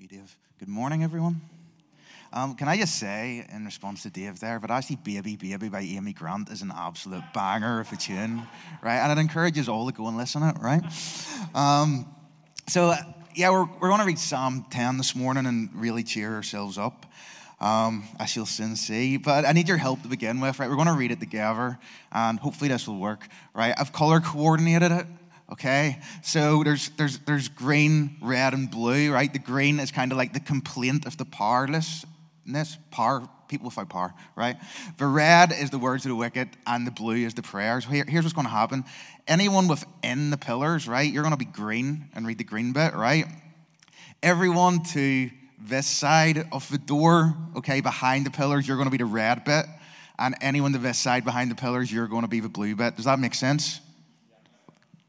you, Dave. Good morning, everyone. Um, can I just say, in response to Dave there, but actually, Baby Baby by Amy Grant is an absolute banger of a tune, right? And it encourages all to go and listen to it, right? Um, so, yeah, we're, we're going to read Psalm 10 this morning and really cheer ourselves up, um, as you'll soon see. But I need your help to begin with, right? We're going to read it together, and hopefully this will work, right? I've color coordinated it okay? So there's there's there's green red and blue right? The green is kind of like the complaint of the powerlessness power people without power right? The red is the words of the wicked and the blue is the prayers. Here, here's what's going to happen. Anyone within the pillars right? You're going to be green and read the green bit right? Everyone to this side of the door okay behind the pillars you're going to be the red bit and anyone to this side behind the pillars you're going to be the blue bit. Does that make sense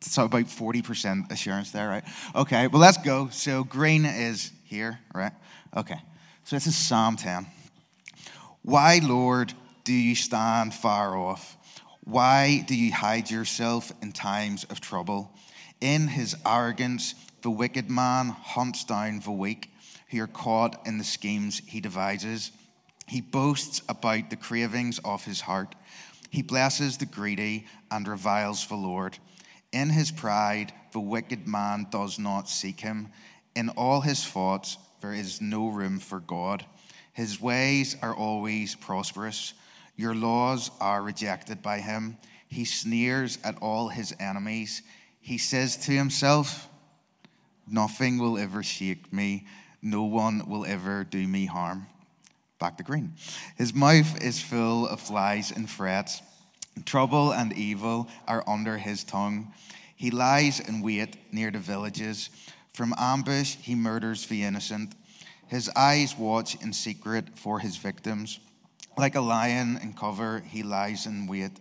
so about 40% assurance there, right? Okay, well, let's go. So green is here, right? Okay, so this is Psalm 10. Why, Lord, do you stand far off? Why do you hide yourself in times of trouble? In his arrogance, the wicked man hunts down the weak who are caught in the schemes he devises. He boasts about the cravings of his heart. He blesses the greedy and reviles the Lord. In his pride, the wicked man does not seek him. In all his thoughts, there is no room for God. His ways are always prosperous. Your laws are rejected by him. He sneers at all his enemies. He says to himself, Nothing will ever shake me. No one will ever do me harm. Back to green. His mouth is full of lies and threats. Trouble and evil are under his tongue. He lies in wait near the villages. From ambush, he murders the innocent. His eyes watch in secret for his victims. Like a lion in cover, he lies in wait.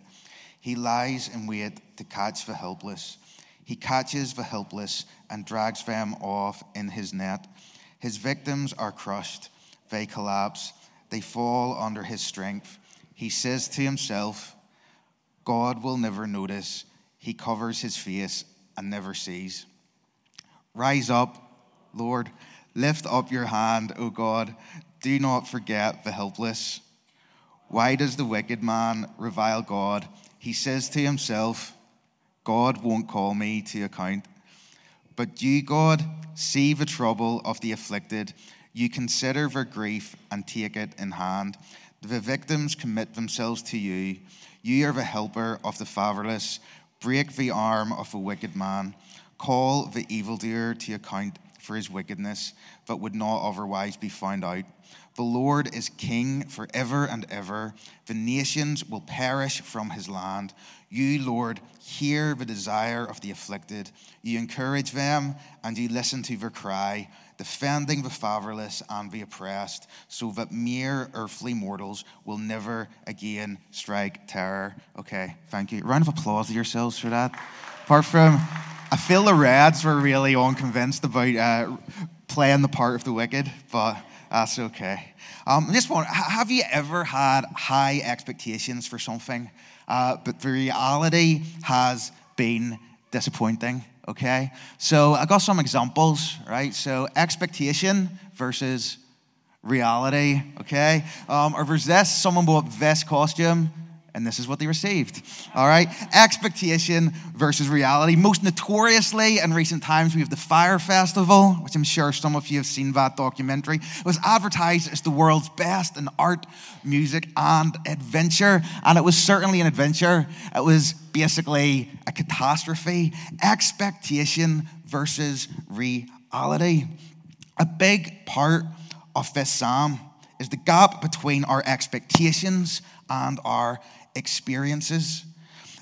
He lies in wait to catch the helpless. He catches the helpless and drags them off in his net. His victims are crushed. They collapse. They fall under his strength. He says to himself, God will never notice. He covers his face and never sees. Rise up, Lord. Lift up your hand, O God. Do not forget the helpless. Why does the wicked man revile God? He says to himself, God won't call me to account. But you, God, see the trouble of the afflicted. You consider their grief and take it in hand. The victims commit themselves to you. You are the helper of the fatherless. Break the arm of a wicked man. Call the evildoer to account for his wickedness, but would not otherwise be found out. The Lord is king forever and ever. The nations will perish from his land. You, Lord, hear the desire of the afflicted. You encourage them and you listen to their cry, defending the fatherless and the oppressed, so that mere earthly mortals will never again strike terror. Okay, thank you. round of applause to yourselves for that. Apart from, I feel the Reds were really unconvinced about uh, playing the part of the wicked, but that's okay. Um, just want, have you ever had high expectations for something, uh, but the reality has been disappointing? Okay, so I got some examples, right? So expectation versus reality. Okay, um, or versus this, someone bought this costume and this is what they received. All right? Expectation versus reality. Most notoriously, in recent times, we have the Fyre Festival, which I'm sure some of you have seen that documentary. It was advertised as the world's best in art, music, and adventure. And it was certainly an adventure. It was basically a catastrophe. Expectation versus reality. A big part of this psalm is the gap between our expectations and our experiences.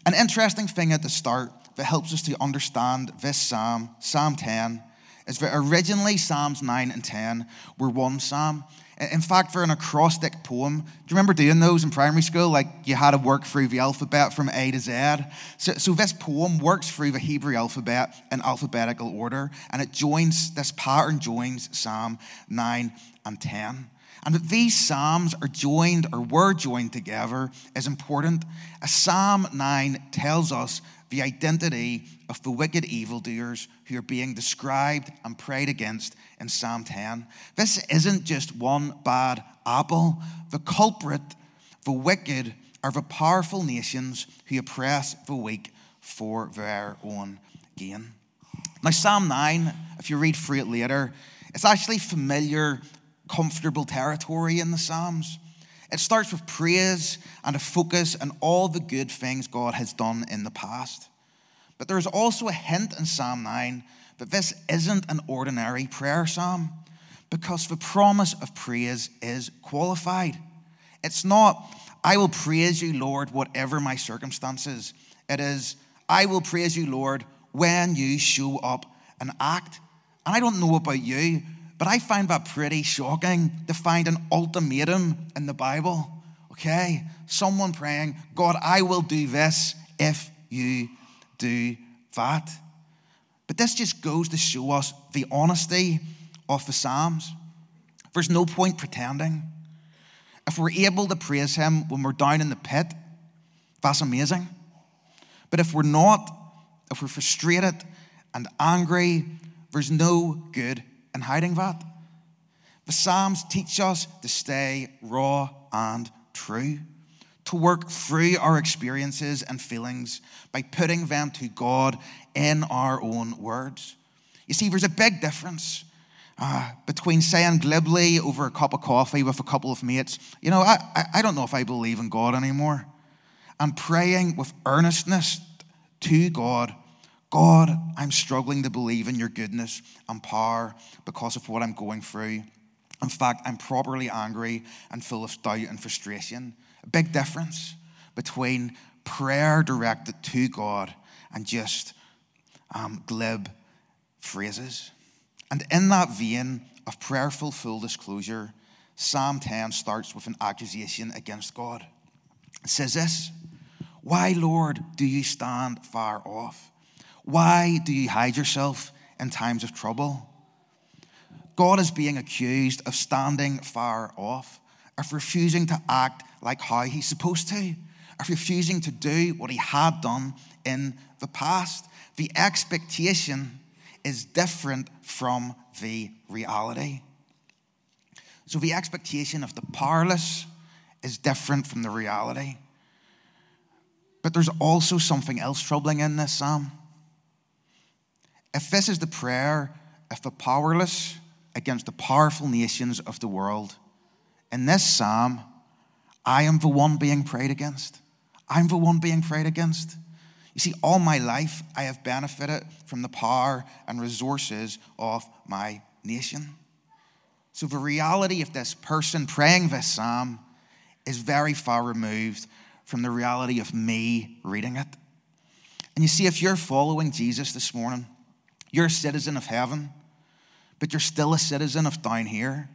An interesting thing at the start that helps us to understand this psalm, Psalm 10, is that originally Psalms 9 and 10 were one psalm. In fact, they're an acrostic poem. Do you remember doing those in primary school? Like you had to work through the alphabet from A to Z. So, so this poem works through the Hebrew alphabet in alphabetical order, and it joins, this pattern joins Psalm 9 and 10. And that these Psalms are joined or were joined together is important. As Psalm 9 tells us the identity of the wicked evildoers who are being described and prayed against in Psalm 10. This isn't just one bad apple. The culprit, the wicked, are the powerful nations who oppress the weak for their own gain. Now, Psalm 9, if you read through it later, it's actually familiar, comfortable territory in the Psalms. It starts with praise and a focus on all the good things God has done in the past. But there's also a hint in Psalm 9 that this isn't an ordinary prayer psalm because the promise of praise is qualified. It's not, I will praise you, Lord, whatever my circumstances. It is, I will praise you, Lord, when you show up and act. And I don't know about you, but I find that pretty shocking to find an ultimatum in the Bible. Okay? Someone praying, God, I will do this if you do that. But this just goes to show us the honesty of the Psalms. There's no point pretending. If we're able to praise Him when we're down in the pit, that's amazing. But if we're not, if we're frustrated and angry, there's no good and hiding that. The Psalms teach us to stay raw and true, to work through our experiences and feelings by putting them to God in our own words. You see, there's a big difference uh, between saying glibly over a cup of coffee with a couple of mates, you know, I, I don't know if I believe in God anymore, and praying with earnestness to God God, I'm struggling to believe in your goodness and power because of what I'm going through. In fact, I'm properly angry and full of doubt and frustration. A big difference between prayer directed to God and just um, glib phrases. And in that vein of prayerful full disclosure, Psalm 10 starts with an accusation against God. It says this Why, Lord, do you stand far off? Why do you hide yourself in times of trouble? God is being accused of standing far off, of refusing to act like how he's supposed to, of refusing to do what he had done in the past. The expectation is different from the reality. So the expectation of the powerless is different from the reality. But there's also something else troubling in this psalm. If this is the prayer of the powerless against the powerful nations of the world, in this psalm, I am the one being prayed against. I'm the one being prayed against. You see, all my life, I have benefited from the power and resources of my nation. So, the reality of this person praying this psalm is very far removed from the reality of me reading it. And you see, if you're following Jesus this morning, you're a citizen of heaven, but you're still a citizen of down here.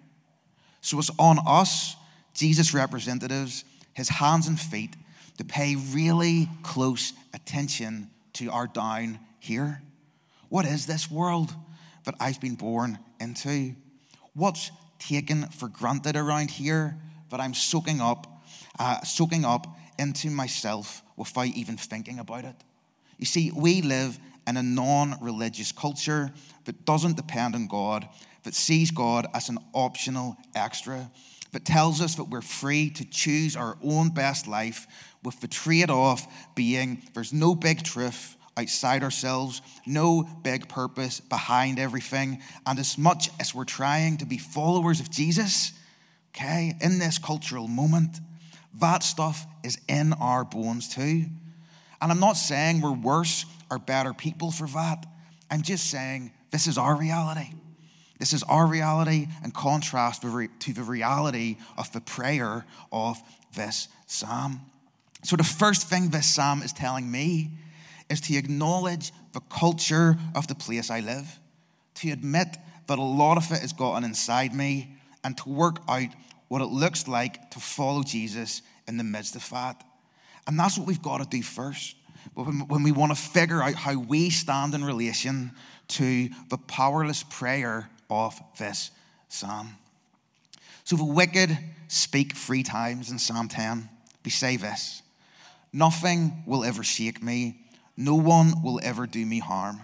So it's on us, Jesus' representatives, his hands and feet, to pay really close attention to our down here. What is this world that I've been born into? What's taken for granted around here that I'm soaking up, uh, soaking up into myself without even thinking about it? You see, we live in a non religious culture that doesn't depend on God, that sees God as an optional extra, that tells us that we're free to choose our own best life, with the trade off being there's no big truth outside ourselves, no big purpose behind everything. And as much as we're trying to be followers of Jesus, okay, in this cultural moment, that stuff is in our bones too. And I'm not saying we're worse or better people for that. I'm just saying this is our reality. This is our reality in contrast to the reality of the prayer of this psalm. So, the first thing this psalm is telling me is to acknowledge the culture of the place I live, to admit that a lot of it has gotten inside me, and to work out what it looks like to follow Jesus in the midst of that. And that's what we've got to do first But when we want to figure out how we stand in relation to the powerless prayer of this psalm. So the wicked speak three times in Psalm 10. We say this Nothing will ever shake me, No one will ever do me harm.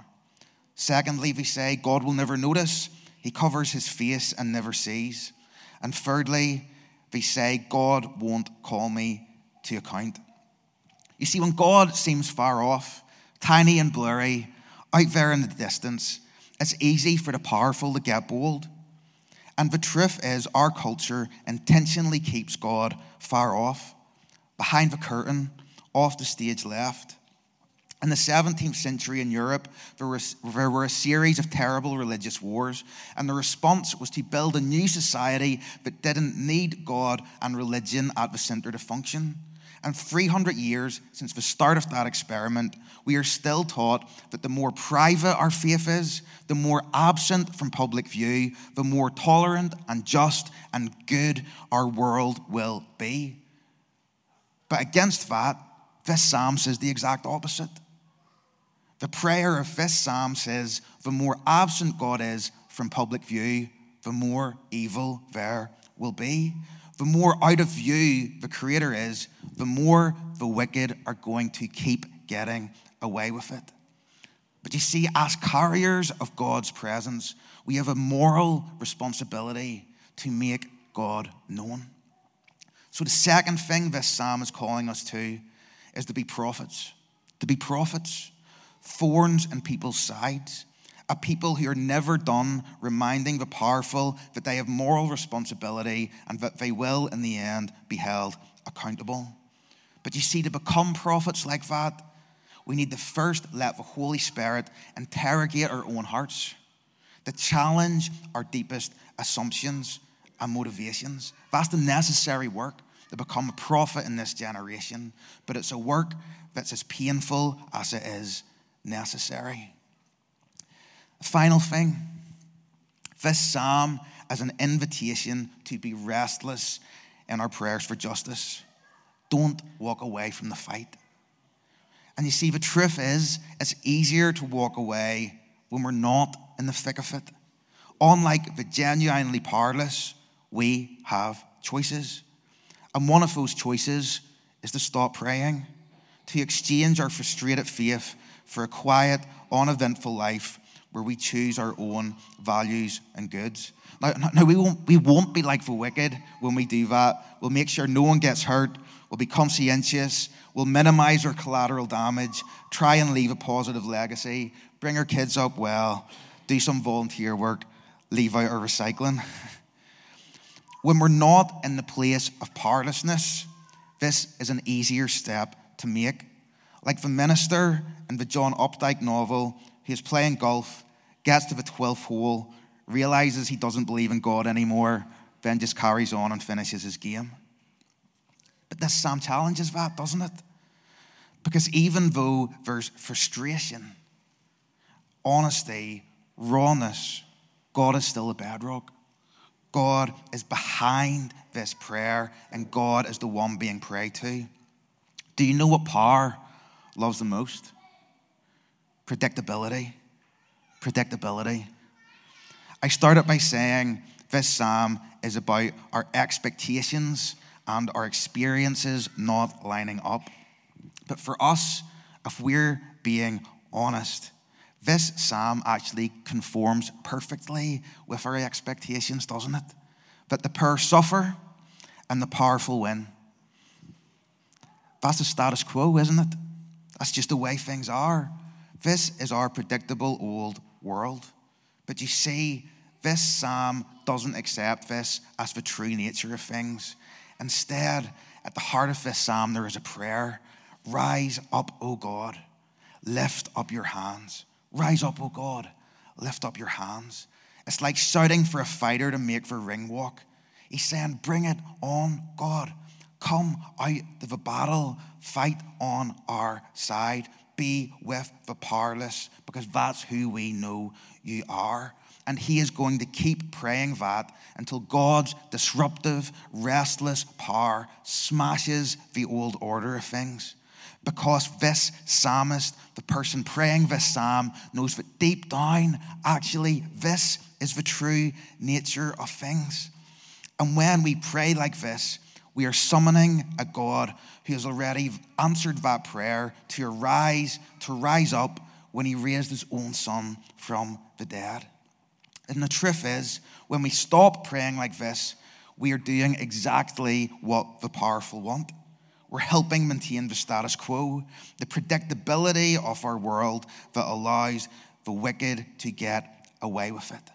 Secondly, we say God will never notice. He covers his face and never sees. And thirdly, we say God won't call me to account. You see, when God seems far off, tiny and blurry, out there in the distance, it's easy for the powerful to get bold. And the truth is, our culture intentionally keeps God far off, behind the curtain, off the stage left. In the 17th century in Europe, there, was, there were a series of terrible religious wars, and the response was to build a new society that didn't need God and religion at the center to function. And 300 years since the start of that experiment, we are still taught that the more private our faith is, the more absent from public view, the more tolerant and just and good our world will be. But against that, this psalm says the exact opposite. The prayer of this psalm says the more absent God is from public view, the more evil there will be. The more out of view the Creator is, the more the wicked are going to keep getting away with it. But you see, as carriers of God's presence, we have a moral responsibility to make God known. So, the second thing this psalm is calling us to is to be prophets. To be prophets thorns in people's sides, a people who are never done reminding the powerful that they have moral responsibility and that they will, in the end, be held accountable. But you see, to become prophets like that, we need to first let the Holy Spirit interrogate our own hearts, to challenge our deepest assumptions and motivations. That's the necessary work to become a prophet in this generation, but it's a work that's as painful as it is necessary. Final thing this psalm is an invitation to be restless in our prayers for justice. Don't walk away from the fight. And you see, the truth is, it's easier to walk away when we're not in the thick of it. Unlike the genuinely powerless, we have choices. And one of those choices is to stop praying, to exchange our frustrated faith for a quiet, uneventful life where we choose our own values and goods. Now, now we, won't, we won't be like the wicked when we do that. We'll make sure no one gets hurt. We'll be conscientious. We'll minimize our collateral damage, try and leave a positive legacy, bring our kids up well, do some volunteer work, leave out our recycling. when we're not in the place of powerlessness, this is an easier step to make like the minister in the John Updike novel, he's playing golf, gets to the 12th hole, realizes he doesn't believe in God anymore, then just carries on and finishes his game. But this psalm challenges that, doesn't it? Because even though there's frustration, honesty, rawness, God is still a bedrock. God is behind this prayer, and God is the one being prayed to. Do you know what power loves the most? Predictability. Predictability. I started by saying this psalm is about our expectations and our experiences not lining up. But for us, if we're being honest, this psalm actually conforms perfectly with our expectations, doesn't it? That the poor suffer and the powerful win. That's the status quo, isn't it? That's just the way things are. This is our predictable old world. But you see, this psalm doesn't accept this as the true nature of things. Instead, at the heart of this psalm, there is a prayer Rise up, O God, lift up your hands. Rise up, O God, lift up your hands. It's like shouting for a fighter to make the ring walk. He's saying, Bring it on, God. Come out of the battle, fight on our side, be with the powerless, because that's who we know you are. And he is going to keep praying that until God's disruptive, restless power smashes the old order of things. Because this psalmist, the person praying this psalm, knows that deep down, actually, this is the true nature of things. And when we pray like this, We are summoning a God who has already answered that prayer to arise, to rise up when he raised his own son from the dead. And the truth is, when we stop praying like this, we are doing exactly what the powerful want. We're helping maintain the status quo, the predictability of our world that allows the wicked to get away with it.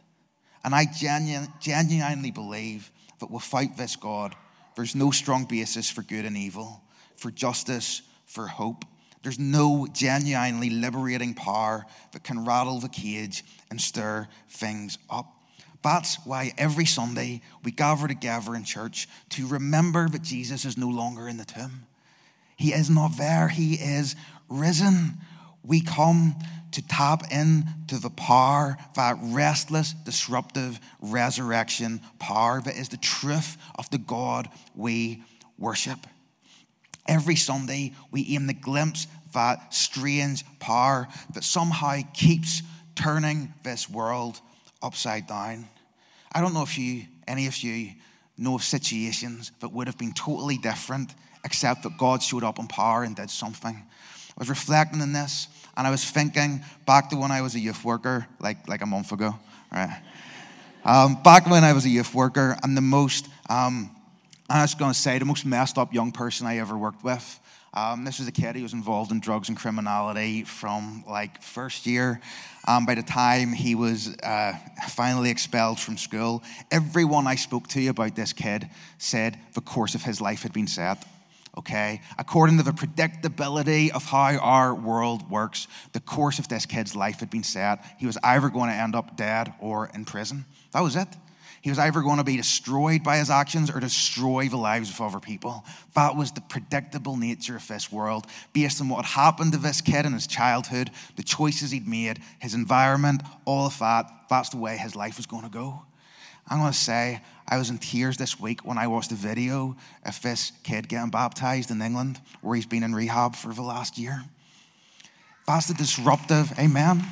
And I genu- genuinely believe that without this God, there's no strong basis for good and evil, for justice, for hope. There's no genuinely liberating power that can rattle the cage and stir things up. That's why every Sunday we gather together in church to remember that Jesus is no longer in the tomb. He is not there, He is risen. We come to tap into the power, that restless, disruptive resurrection power that is the truth of the God we worship. Every Sunday, we aim to glimpse that strange power that somehow keeps turning this world upside down. I don't know if you, any of you, know of situations that would have been totally different, except that God showed up in power and did something. I was reflecting on this, and I was thinking back to when I was a youth worker, like, like a month ago, right? Um, back when I was a youth worker, and the most, um, I was going to say, the most messed up young person I ever worked with. Um, this was a kid who was involved in drugs and criminality from like first year. Um, by the time he was uh, finally expelled from school, everyone I spoke to about this kid said the course of his life had been set okay? According to the predictability of how our world works, the course of this kid's life had been set. He was either going to end up dead or in prison. That was it. He was either going to be destroyed by his actions or destroy the lives of other people. That was the predictable nature of this world, based on what happened to this kid in his childhood, the choices he'd made, his environment, all of that. That's the way his life was going to go. I'm going to say, I was in tears this week when I watched the video of this kid getting baptized in England, where he's been in rehab for the last year. That's the disruptive, amen.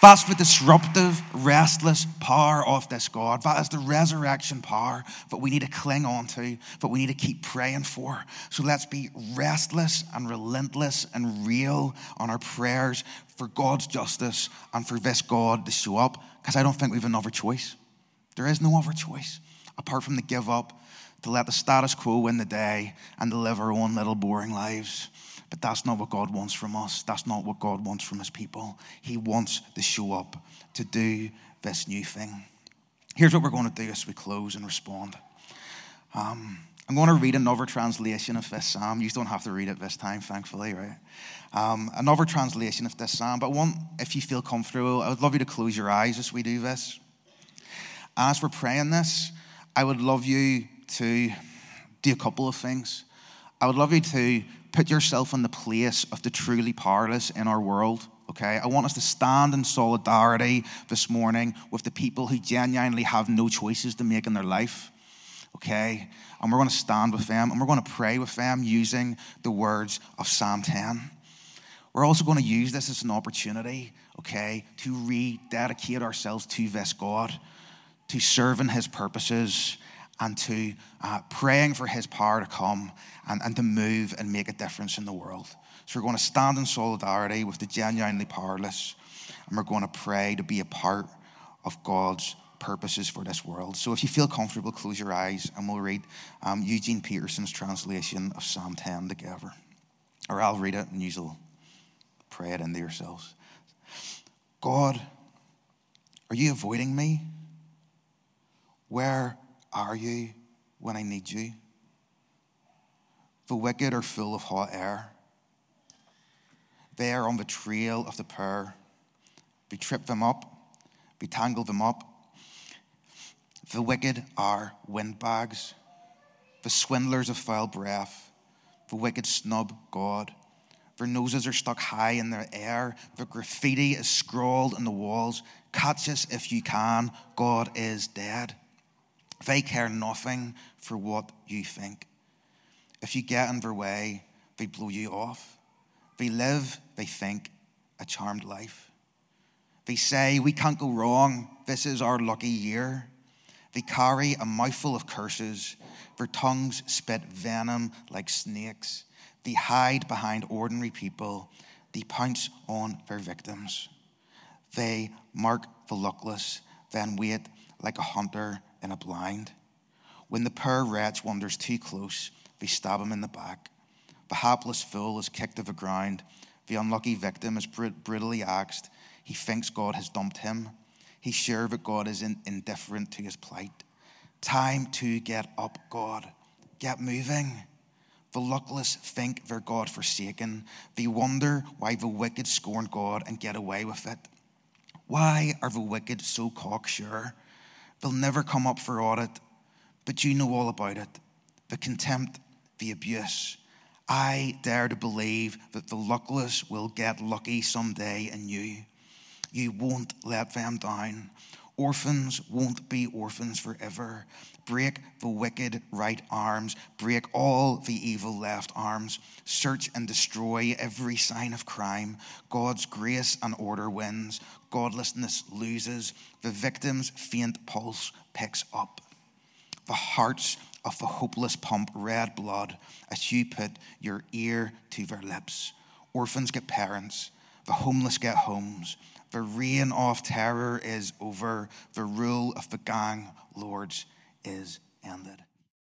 That's the disruptive, restless power of this God. That is the resurrection power that we need to cling on to, that we need to keep praying for. So let's be restless and relentless and real on our prayers for God's justice and for this God to show up, because I don't think we have another choice. There is no other choice apart from to give up, to let the status quo win the day, and to live our own little boring lives. But that's not what God wants from us. That's not what God wants from his people. He wants to show up to do this new thing. Here's what we're going to do as we close and respond. Um, I'm going to read another translation of this psalm. You don't have to read it this time, thankfully, right? Um, another translation of this psalm. But one, if you feel comfortable, I would love you to close your eyes as we do this. As we're praying this, I would love you to do a couple of things. I would love you to put yourself in the place of the truly powerless in our world. Okay, I want us to stand in solidarity this morning with the people who genuinely have no choices to make in their life. Okay, and we're going to stand with them and we're going to pray with them using the words of Psalm 10. We're also going to use this as an opportunity, okay, to rededicate ourselves to this God, to serve in His purposes, and to uh, praying for his power to come and, and to move and make a difference in the world. So we're going to stand in solidarity with the genuinely powerless, and we're going to pray to be a part of God's purposes for this world. So if you feel comfortable, close your eyes and we'll read um, Eugene Peterson's translation of Psalm 10 together. Or I'll read it and you'll pray it into yourselves. God, are you avoiding me? Where are you when I need you? The wicked are full of hot air. They are on the trail of the poor. We trip them up, we tangle them up. The wicked are windbags, the swindlers of foul breath. The wicked snub God. Their noses are stuck high in the air. The graffiti is scrawled on the walls. Catch us if you can. God is dead. They care nothing for what you think. If you get in their way, they blow you off. They live, they think, a charmed life. They say, We can't go wrong. This is our lucky year. They carry a mouthful of curses. Their tongues spit venom like snakes. They hide behind ordinary people. They pounce on their victims. They mark the luckless, then wait like a hunter in a blind. When the poor wretch wanders too close, they stab him in the back. The hapless fool is kicked to the ground. The unlucky victim is brutally axed. He thinks God has dumped him. He's sure that God is in, indifferent to his plight. Time to get up, God. Get moving. The luckless think they're God forsaken. They wonder why the wicked scorn God and get away with it. Why are the wicked so cocksure? They'll never come up for audit, but you know all about it. The contempt, the abuse. I dare to believe that the luckless will get lucky someday in you. You won't let them down. Orphans won't be orphans forever. Break the wicked right arms. Break all the evil left arms. Search and destroy every sign of crime. God's grace and order wins. Godlessness loses. The victim's faint pulse picks up. The hearts of the hopeless pump red blood as you put your ear to their lips. Orphans get parents. The homeless get homes. The reign of terror is over. The rule of the gang lords is ended.